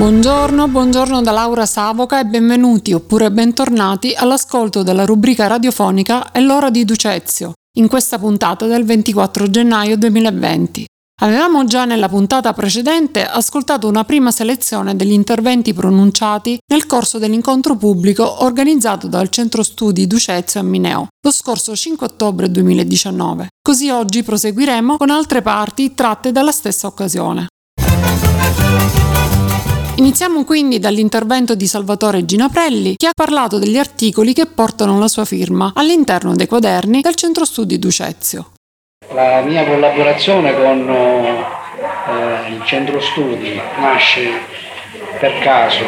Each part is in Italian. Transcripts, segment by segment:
Buongiorno, buongiorno da Laura Savoca e benvenuti oppure bentornati all'ascolto della rubrica radiofonica È l'ora di Ducezio, in questa puntata del 24 gennaio 2020. Avevamo già nella puntata precedente ascoltato una prima selezione degli interventi pronunciati nel corso dell'incontro pubblico organizzato dal Centro Studi Ducezio a Mineo lo scorso 5 ottobre 2019. Così oggi proseguiremo con altre parti tratte dalla stessa occasione. Iniziamo quindi dall'intervento di Salvatore Ginaprelli che ha parlato degli articoli che portano la sua firma all'interno dei quaderni del Centro Studi Ducezio. La mia collaborazione con eh, il Centro Studi nasce per caso,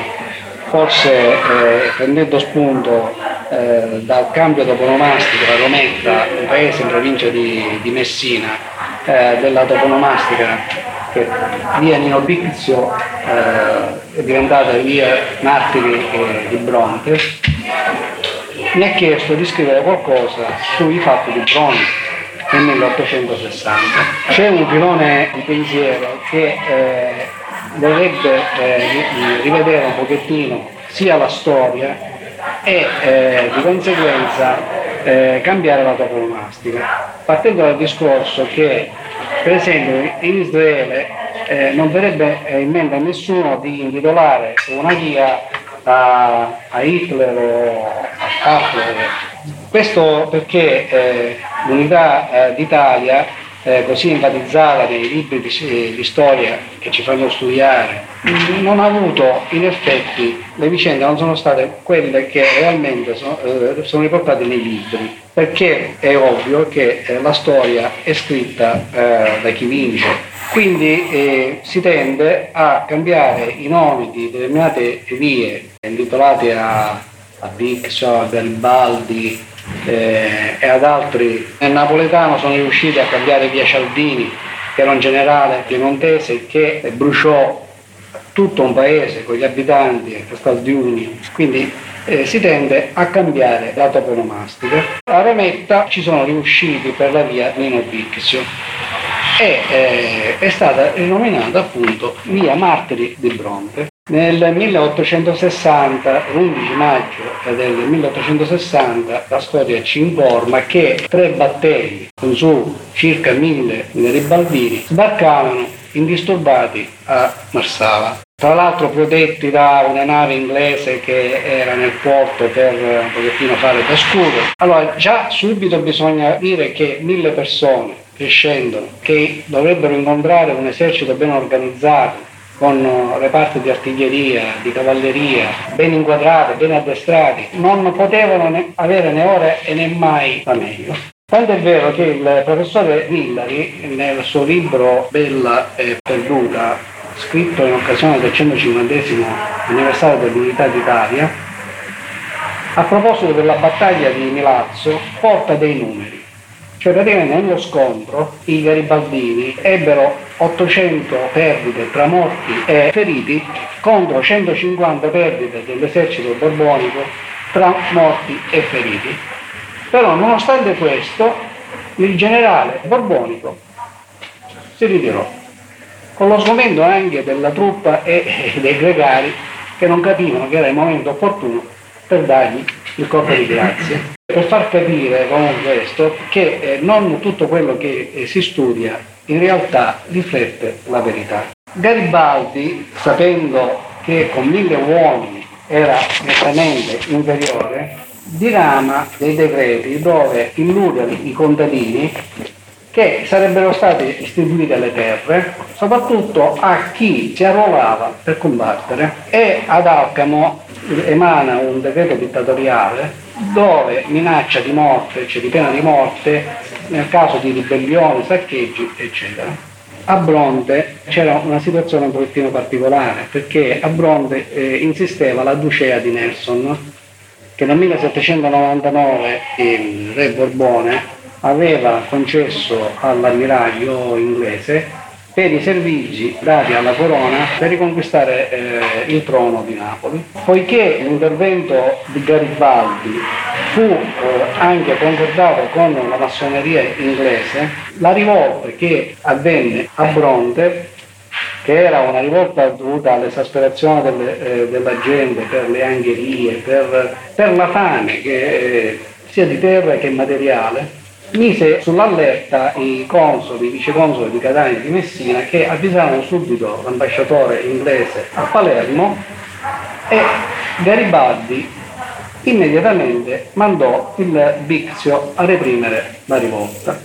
forse eh, prendendo spunto eh, dal cambio toponomastico da Rometta, un paese in provincia di, di Messina, eh, della toponomastica che via Nino Pizio eh, è diventata via Martiri di Bronte, mi ha chiesto di scrivere qualcosa sui fatti di Bronte nel 1860. C'è un filone di pensiero che eh, vorrebbe eh, rivedere un pochettino sia la storia e eh, di conseguenza eh, cambiare la toponomastica, partendo dal discorso che per esempio in Israele eh, non verrebbe in mente a nessuno di intitolare una via a, a Hitler o a Kappler. Questo perché eh, l'unità eh, d'Italia eh, così enfatizzata nei libri di, di, storia che ci fanno studiare, non ha avuto in effetti, le vicende non sono state quelle che realmente sono, eh, sono riportate nei libri, perché è ovvio che eh, la storia è scritta eh, da chi vince. Quindi eh, si tende a cambiare i nomi di determinate vie intitolate a, a Dixon, a Garibaldi, eh, e ad altri. Nel napoletano sono riusciti a cambiare via Cialdini, che era un generale piemontese che bruciò tutto un paese con gli abitanti a Castaldiuni, quindi eh, si tende a cambiare la toponomastica. A Remetta ci sono riusciti per la via Nino Bicchio e eh, è stata rinominata appunto via Martiri di Bronte. Nel 1860, l'11 maggio del 1860, la storia ci informa che tre battelli con su circa mille garibaldini sbarcavano indisturbati a Marsala. Tra l'altro protetti da una nave inglese che era nel porto per un pochettino fare da scudo. Allora già subito bisogna dire che mille persone che scendono, che dovrebbero incontrare un esercito ben organizzato, con reparti di artiglieria, di cavalleria, ben inquadrati, ben addestrati, non potevano ne avere né ora e né mai la meglio. Tanto è vero che il professore Villari, nel suo libro Bella e Perduta, scritto in occasione del 150 anniversario dell'Unità d'Italia, a proposito della battaglia di Milazzo, porta dei numeri. Cioè praticamente nello scontro i garibaldini ebbero 800 perdite tra morti e feriti contro 150 perdite dell'esercito borbonico tra morti e feriti. Però nonostante questo il generale borbonico si ritirò, con lo sgomento anche della truppa e dei gregari che non capivano che era il momento opportuno per dargli il colpo di grazia per far capire con questo che eh, non tutto quello che eh, si studia in realtà riflette la verità. Garibaldi, sapendo che con mille uomini era nettamente inferiore, dirama dei decreti dove illude i contadini che sarebbero state distribuite le terre soprattutto a chi si arruolava per combattere e ad Alcamo emana un decreto dittatoriale dove minaccia di morte, cioè di pena di morte nel caso di ribellioni, saccheggi, eccetera. A Bronte c'era una situazione un pochettino particolare perché a Bronte eh, insisteva la ducea di Nelson che nel 1799 il re Borbone aveva concesso all'ammiraglio inglese per i servigi dati alla corona per riconquistare eh, il trono di Napoli. Poiché l'intervento di Garibaldi fu eh, anche concordato con la massoneria inglese, la rivolta che avvenne a Bronte che era una rivolta dovuta all'esasperazione delle, eh, della gente per le angherie, per, per la fame che, eh, sia di terra che materiale, mise sull'allerta i consoli, i viceconsoli di Catania e di Messina che avvisarono subito l'ambasciatore inglese a Palermo e Garibaldi immediatamente mandò il Bixio a reprimere la rivolta.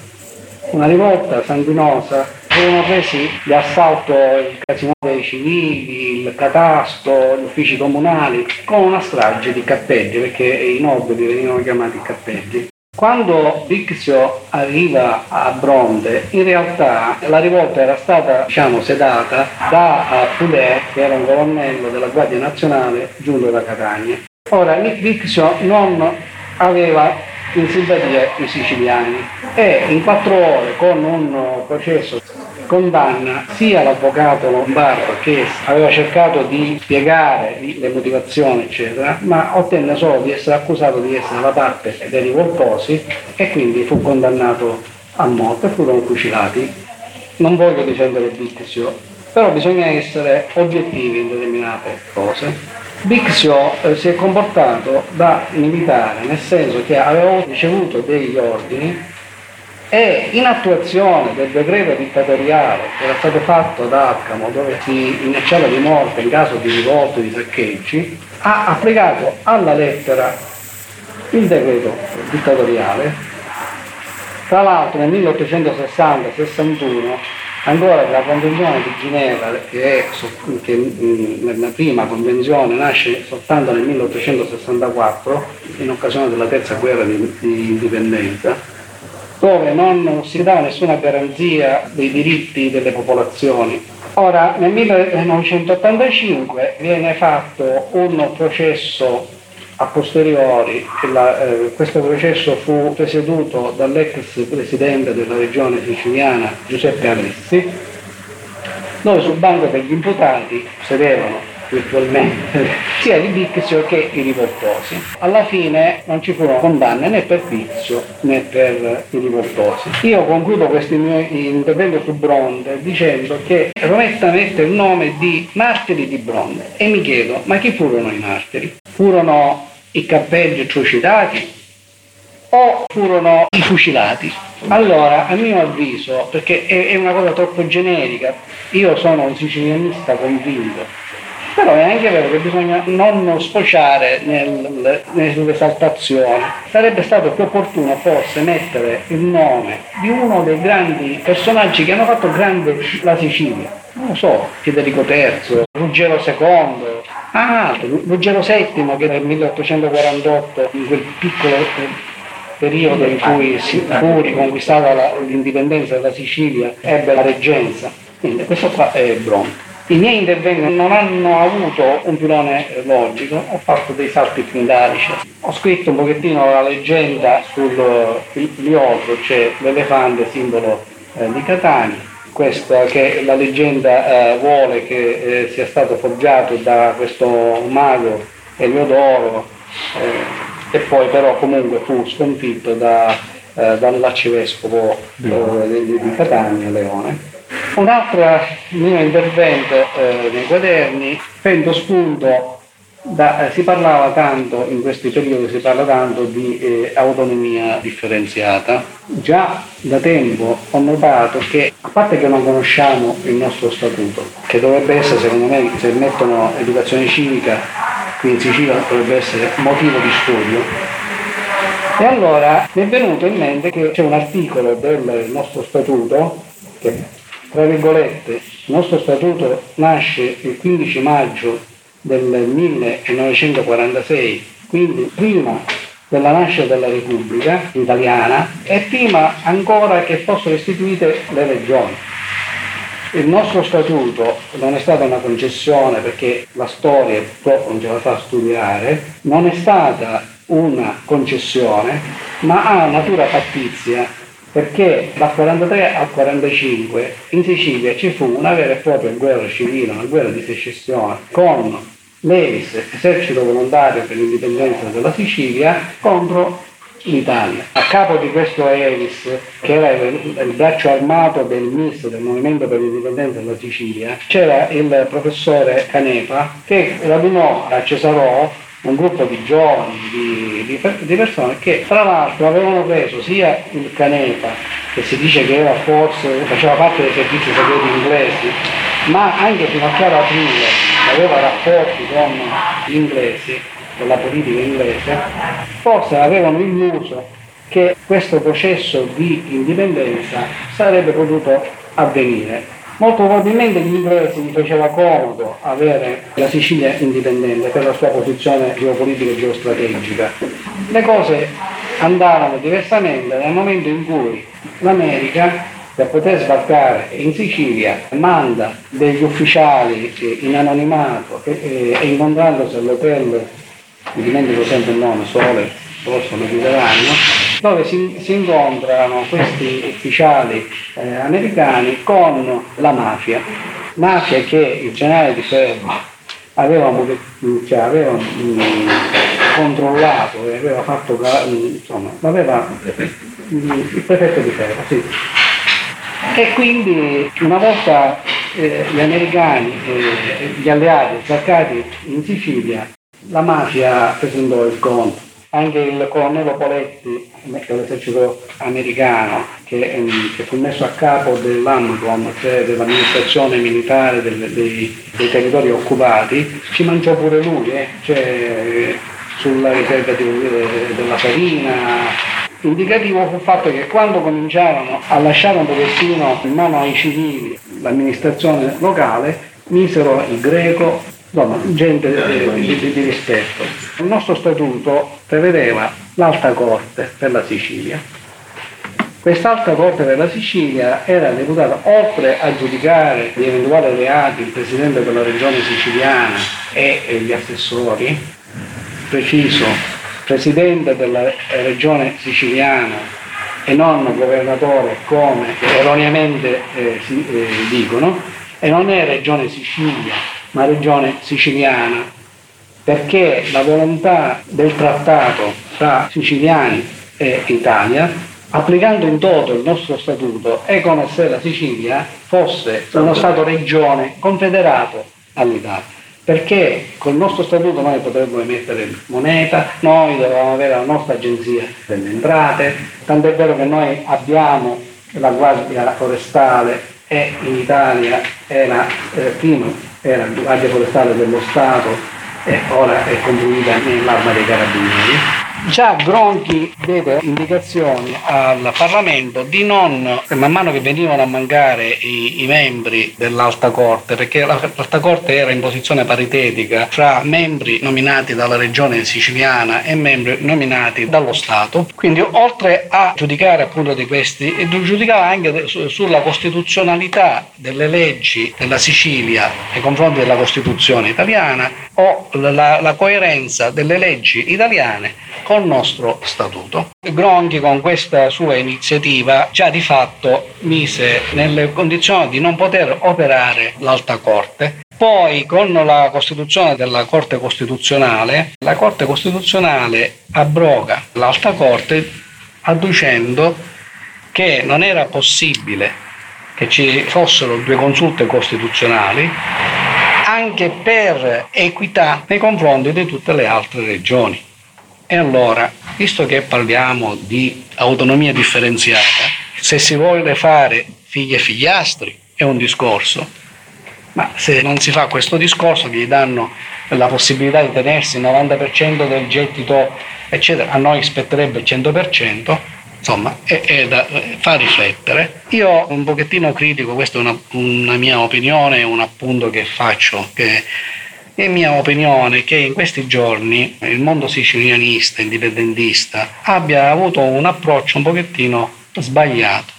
Una rivolta sanguinosa, furono presi di assalto il casino dei civili, il catasto, gli uffici comunali, con una strage di cappelli, perché i nobili venivano chiamati cappelli. Quando Bixio arriva a Bronte, in realtà la rivolta era stata diciamo, sedata da Poulet, che era un colonnello della Guardia Nazionale giunto da Catania. Ora, Bixio non aveva in simpatia i siciliani e in quattro ore con un processo condanna sia l'avvocato Lombardo che aveva cercato di spiegare le motivazioni eccetera ma ottenne solo di essere accusato di essere la parte dei rivoltosi e quindi fu condannato a morte e furono fucilati. Non voglio difendere Bixio però bisogna essere obiettivi in determinate cose. Bixio eh, si è comportato da militare, nel senso che aveva ricevuto degli ordini e in attuazione del decreto dittatoriale che era stato fatto ad Alcamo dove si minacciava di morte in caso di rivolte, di saccheggi, ha applicato alla lettera il decreto dittatoriale. Tra l'altro nel 1860-61 Ancora la Convenzione di Ginevra, che, è, che mm, la prima convenzione nasce soltanto nel 1864, in occasione della terza guerra di, di indipendenza, dove non si dava nessuna garanzia dei diritti delle popolazioni. Ora, nel 1985 viene fatto un processo a posteriori. La, eh, questo processo fu presieduto dall'ex presidente della regione siciliana Giuseppe Alessi, dove sul banco degli imputati sedevano virtualmente sia i Bixio che i rivoltosi. Alla fine non ci furono condanne né per Pizio né per i rivoltosi. Io concludo questo mio intervento su Bronte dicendo che Rometta mette il nome di martiri di Bronte e mi chiedo ma chi furono i martiri? Furono i cappelli trucidati o furono i fucilati? Allora, a mio avviso, perché è, una cosa troppo generica, io sono un sicilianista convinto, però è anche vero che bisogna non sfociare nel, nell'esaltazione. Sarebbe stato più opportuno forse mettere il nome di uno dei grandi personaggi che hanno fatto grande la Sicilia. Non lo so, Federico III, Ruggero II, ah, Ruggero VII che nel 1848, in quel piccolo periodo in cui si fu riconquistata l'indipendenza della Sicilia, ebbe la reggenza. Quindi questo qua è Bronte. I miei interventi non hanno avuto un pilone logico, ho fatto dei salti pindarici. Ho scritto un pochettino la leggenda sul liotro, cioè l'elefante simbolo eh, di Catania, questa che la leggenda eh, vuole che eh, sia stato forgiato da questo mago Eliodoro eh, e poi però comunque fu sconfitto da, eh, dall'arcivescovo eh, di Catania, Leone. Un altro mio intervento eh, nei quaderni prendo spunto da, eh, si parlava tanto, in questi periodi si parla tanto di eh, autonomia differenziata. Già da tempo ho notato che, a parte che non conosciamo il nostro statuto, che dovrebbe essere, secondo me, se mettono educazione civica, qui in Sicilia dovrebbe essere motivo di studio, e allora mi è venuto in mente che c'è un articolo del nostro statuto che tra virgolette, il nostro statuto nasce il 15 maggio del 1946, quindi prima della nascita della Repubblica italiana e prima ancora che fossero istituite le regioni. Il nostro statuto non è stata una concessione perché la storia purtroppo non ce la fa studiare, non è stata una concessione, ma ha natura pattizia perché dal 43 al 45 in Sicilia ci fu una vera e propria guerra civile, una guerra di secessione con l'ELIS, esercito volontario per l'indipendenza della Sicilia, contro l'Italia. A capo di questo Evis, che era il braccio armato del MIS, del Movimento per l'Indipendenza della Sicilia, c'era il professore Canepa che radunò a Cesarò un gruppo di giovani, di, di, di, persone che tra l'altro avevano preso sia il Canepa, che si dice che era forse, faceva parte dei servizi segreti inglesi, ma anche fino a Chiara Aprile aveva rapporti con gli inglesi, con la politica inglese, forse avevano illuso che questo processo di indipendenza sarebbe potuto avvenire Molto probabilmente gli inglesi gli faceva comodo avere la Sicilia indipendente per la sua posizione geopolitica e geostrategica. Le cose andavano diversamente nel momento in cui l'America per poter sbarcare in Sicilia manda degli ufficiali in anonimato e, e incontrandosi all'hotel, mi dimentico sempre il nome, Sole, forse lo chiederanno, dove si, si incontrano questi ufficiali eh, americani con la mafia, mafia che il generale di Ferro aveva, cioè, aveva mh, controllato e aveva fatto, insomma, l'aveva il prefetto di Ferro, sì. E quindi una volta eh, gli americani eh, gli alleati sbarcati in Sicilia, la mafia presentò il conto anche il colonnello Poletti dell'esercito americano che, ehm, che, fu messo a capo dell'AMCOM, cioè dell'amministrazione militare del, dei, dei, territori occupati, ci mangiò pure lui, eh, cioè, sulla riserva di, della farina. Indicativo fu il fatto che quando cominciarono a lasciare un pochettino in mano ai civili l'amministrazione locale, misero il greco, insomma, gente di, di, di rispetto. Il nostro statuto prevedeva l'alta corte per la Sicilia. Quest'alta corte per la Sicilia era deputata, oltre a giudicare gli eventuali reati, il presidente della regione siciliana e gli assessori, preciso, presidente della regione siciliana e non governatore come erroneamente eh, si, eh, dicono, e non è regione Sicilia, ma regione siciliana, perché la volontà del trattato tra siciliani e Italia, applicando in toto il nostro statuto, è come se la Sicilia fosse uno Stato-regione confederato all'Italia. Perché col nostro statuto noi potremmo emettere moneta, noi dovevamo avere la nostra agenzia delle entrate, tant'è vero che noi abbiamo la Guardia Forestale e in Italia era eh, prima era Guardia Forestale dello Stato e ora è confluita nell'arma dei carabinieri Già Gronchi diede indicazioni al Parlamento di non, man mano che venivano a mancare i, i membri dell'Alta Corte, perché l'Alta Corte era in posizione paritetica fra membri nominati dalla regione siciliana e membri nominati dallo Stato, quindi oltre a giudicare appunto di questi, giudicava anche sulla costituzionalità delle leggi della Sicilia nei confronti della Costituzione italiana o la, la coerenza delle leggi italiane col nostro statuto. Gronchi con questa sua iniziativa già di fatto mise nelle condizioni di non poter operare l'alta corte. Poi con la costituzione della Corte Costituzionale, la Corte Costituzionale abroga l'alta corte adducendo che non era possibile che ci fossero due consulte costituzionali anche per equità nei confronti di tutte le altre regioni. E allora, visto che parliamo di autonomia differenziata, se si vuole fare figli e figliastri è un discorso, ma se non si fa questo discorso gli danno la possibilità di tenersi il 90% del gettito, eccetera, a noi spetterebbe il 100%, insomma, è, è da, fa riflettere. Io un pochettino critico, questa è una, una mia opinione, un appunto che faccio, che è mia opinione che in questi giorni il mondo sicilianista, indipendentista, abbia avuto un approccio un pochettino sbagliato.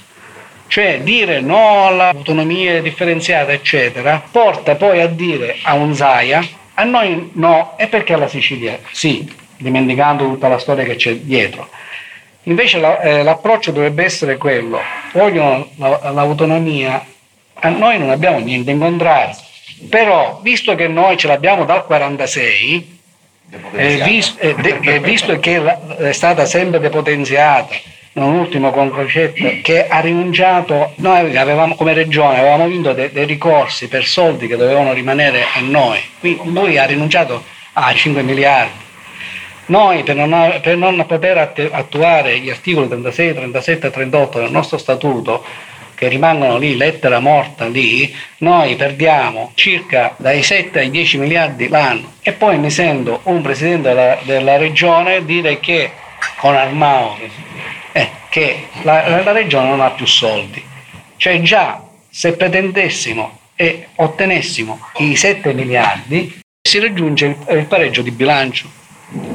Cioè dire no all'autonomia differenziata, eccetera, porta poi a dire a un Zaia, a noi no, e perché alla Sicilia sì, dimenticando tutta la storia che c'è dietro. Invece la, eh, l'approccio dovrebbe essere quello, vogliono la, l'autonomia, a noi non abbiamo niente in contrario, però, visto che noi ce l'abbiamo dal 46, è visto, è visto che è stata sempre depotenziata non ultimo con Crocetta, che ha rinunciato, noi avevamo come regione, avevamo vinto dei, dei ricorsi per soldi che dovevano rimanere a noi, quindi lui ha rinunciato a 5 miliardi. Noi per non, per non poter attuare gli articoli 36, 37 e 38 del nostro statuto, che rimangono lì, lettera morta lì, noi perdiamo circa dai 7 ai 10 miliardi l'anno. E poi mi sento un presidente della, della regione dire che con Armao è che la, la regione non ha più soldi. Cioè già se pretendessimo e ottenessimo i 7 miliardi si raggiunge il, il pareggio di bilancio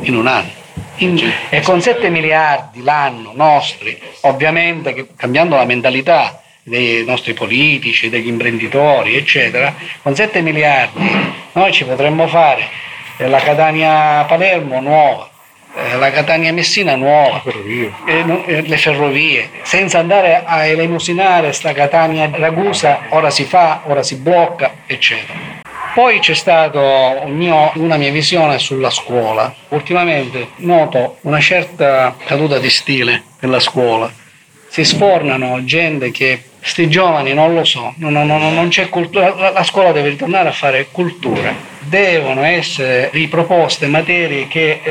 in un anno. In, e con 7 miliardi l'anno nostri, ovviamente cambiando la mentalità dei nostri politici, degli imprenditori, eccetera, con 7 miliardi noi ci potremmo fare la Catania-Palermo nuova, eh, la Catania Messina nuova, ferrovie. Eh, eh, le ferrovie, senza andare a elemosinare sta Catania Ragusa, ora si fa, ora si blocca, eccetera. Poi c'è stata un una mia visione sulla scuola. Ultimamente noto una certa caduta di stile nella scuola. Si sfornano gente che sti giovani non lo so, non, non, non c'è cultura, la, la scuola deve ritornare a fare cultura, devono essere riproposte materie che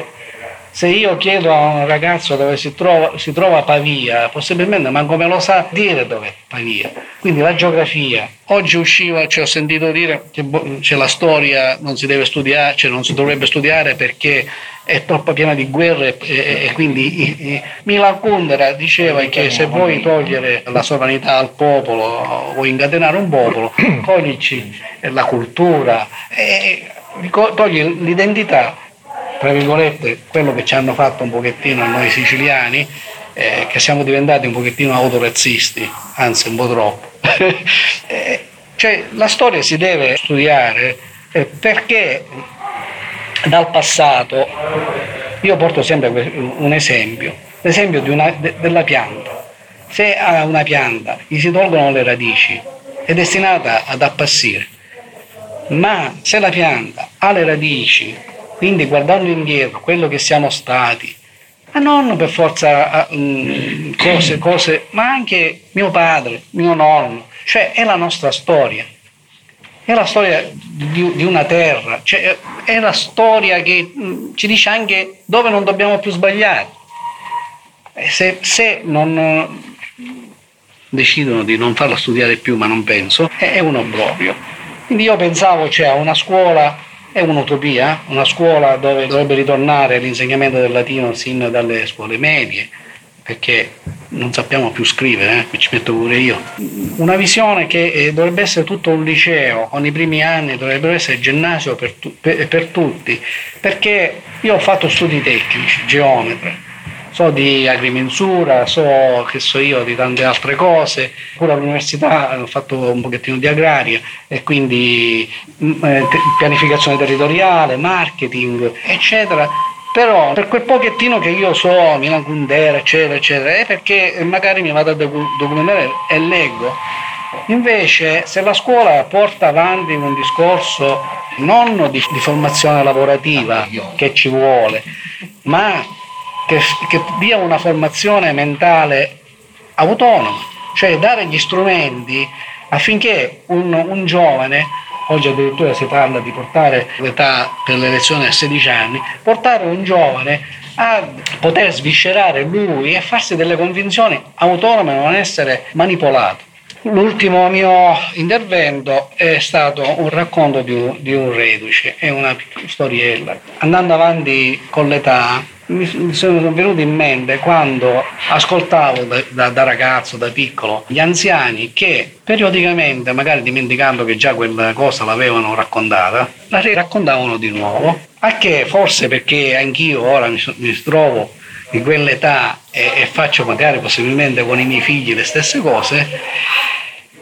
se io chiedo a un ragazzo dove si trova, si trova Pavia, possibilmente manco me lo sa dire dove è Pavia. Quindi la geografia. Oggi usciva, ci ho sentito dire che c'è la storia, non si deve studiare, cioè non si dovrebbe studiare perché è troppo piena di guerre e, e quindi i, Milan Kundera diceva che se vuoi togliere la sovranità al popolo o incatenare un popolo, toglici la cultura, e, togli l'identità tra virgolette, quello che ci hanno fatto un pochettino a noi siciliani, eh, che siamo diventati un pochettino autorazzisti, anzi un po' troppo. eh, cioè, la storia si deve studiare eh, perché dal passato, io porto sempre un esempio, l'esempio una, de, della pianta. Se a una pianta gli si tolgono le radici, è destinata ad appassire, ma se la pianta ha le radici quindi guardando indietro, quello che siamo stati, ma non per forza um, cose, cose, ma anche mio padre, mio nonno, cioè è la nostra storia. È la storia di, di una terra, cioè è la storia che um, ci dice anche dove non dobbiamo più sbagliare. Se, se non decidono di non farla studiare più, ma non penso, è, è un obbrobrio. Quindi io pensavo cioè, a una scuola è un'utopia, una scuola dove dovrebbe ritornare l'insegnamento del latino sin dalle scuole medie, perché non sappiamo più scrivere, eh? ci metto pure io. Una visione che eh, dovrebbe essere tutto un liceo, con i primi anni dovrebbero essere ginnasio per, tu, per, per tutti, perché io ho fatto studi tecnici, geometra, so di agrimensura, so che so io di tante altre cose, pure all'università ho fatto un pochettino di agraria e quindi mm, eh, pianificazione territoriale, marketing, eccetera. Però per quel pochettino che io so, Milan Kundera, eccetera, eccetera, è perché magari mi vado a documentare e leggo. Invece, se la scuola porta avanti un discorso non di, di formazione lavorativa che ci vuole, ma che, che dia una formazione mentale autonoma, cioè dare gli strumenti affinché un, un giovane oggi addirittura si parla di portare l'età per l'elezione a 16 anni, portare un giovane a poter sviscerare lui e farsi delle convinzioni autonome, non essere manipolato. L'ultimo mio intervento è stato un racconto di di un reduce, è una storiella. Andando avanti con l'età, mi sono venuti in mente quando ascoltavo da, da, da, ragazzo, da piccolo, gli anziani che periodicamente, magari dimenticando che già quella cosa l'avevano raccontata, la raccontavano di nuovo, a che forse perché anch'io ora mi, mi trovo in quell'età e, e faccio magari possibilmente con i miei figli le stesse cose,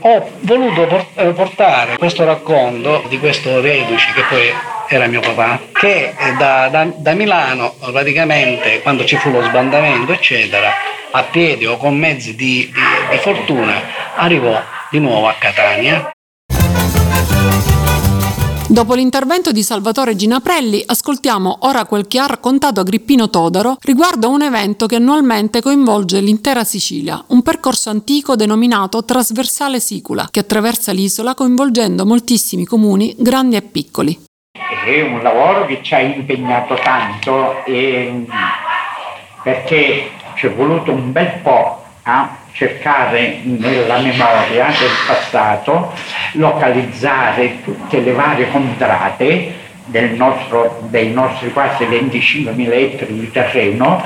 ho voluto eh, portare questo racconto di questo reduce che poi era mio papà, che da, da, da, Milano praticamente quando ci fu lo sbandamento eccetera, a piedi o con mezzi di, di, di fortuna arrivò di nuovo a Catania. Dopo l'intervento di Salvatore Ginaprelli, ascoltiamo ora quel che ha raccontato Agrippino Todaro riguardo a un evento che annualmente coinvolge l'intera Sicilia, un percorso antico denominato Trasversale Sicula, che attraversa l'isola coinvolgendo moltissimi comuni, grandi e piccoli. È un lavoro che ci ha impegnato tanto e, perché ci è voluto un bel po' a cercare nella memoria del passato, localizzare tutte le varie contrade nostro, dei nostri quasi 25.000 ettari di terreno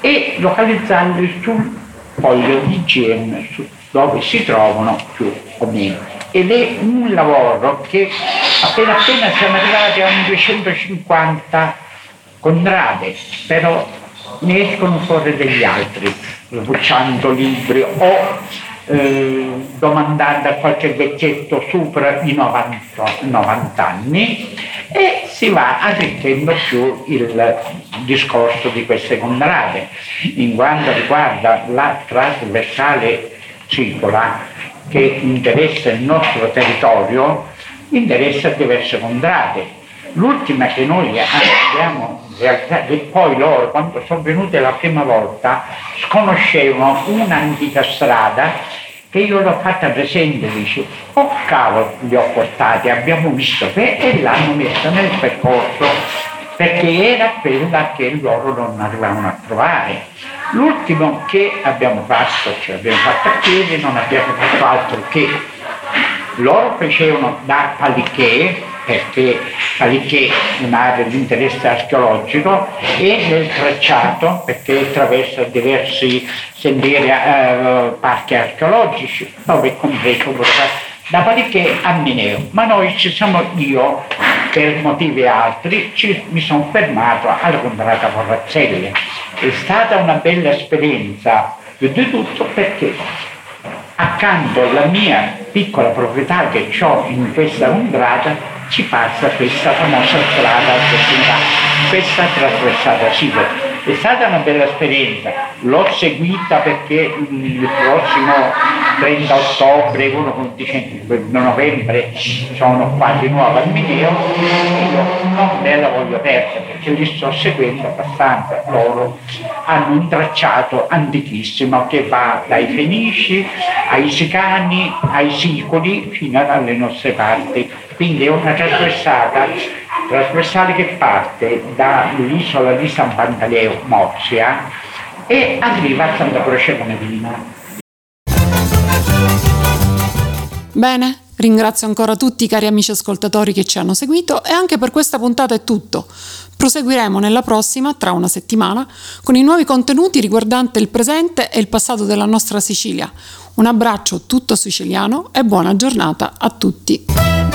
e localizzarli sul foglio di GM dove si trovano più o meno. Ed è un lavoro che appena appena siamo arrivati a un 250 contrade, però ne escono fuori degli altri bucciando libri o eh, domandando a qualche vecchietto sopra i 90, 90 anni e si va arricchendo più il discorso di queste contrade. In quanto riguarda la trasversale cicola che interessa il nostro territorio interessa diverse contrade l'ultima che noi abbiamo realizzato e poi loro quando sono venute la prima volta sconoscevano un'antica strada che io l'ho fatta presente, dice, oh cavolo, li ho portati, abbiamo visto che e l'hanno messa nel percorso perché era quella che loro non arrivavano a trovare. L'ultimo che abbiamo fatto, cioè abbiamo fatto a piedi, non abbiamo fatto altro che loro facevano da Paliché perché Palicchè è un'area di interesse archeologico e nel tracciato perché attraversa diversi sentieri, eh, parchi archeologici dove è compreso da Palicchè a Mineo. Ma noi ci siamo io, per motivi altri, ci, mi sono fermato alla contrata Porrazzelli. È stata una bella esperienza, più di tutto perché accanto alla mia piccola proprietà che ho in questa contrata ci passa questa famosa strada questa trasversata Sigo. È stata una bella esperienza, l'ho seguita perché il prossimo 30 ottobre, uno dice novembre sono qua di nuovo al Mineo, io non me la voglio perdere perché li sto seguendo abbastanza, loro hanno un tracciato antichissimo che va dai Fenici ai Sicani, ai Sicoli fino alle nostre parti. Quindi è una trasversata, trasversale che parte dall'isola di San Pantaleo, Mozia, e arriva a Santa Croce Monevina. Bene, ringrazio ancora tutti i cari amici ascoltatori che ci hanno seguito e anche per questa puntata è tutto. Proseguiremo nella prossima, tra una settimana, con i nuovi contenuti riguardanti il presente e il passato della nostra Sicilia. Un abbraccio tutto siciliano e buona giornata a tutti.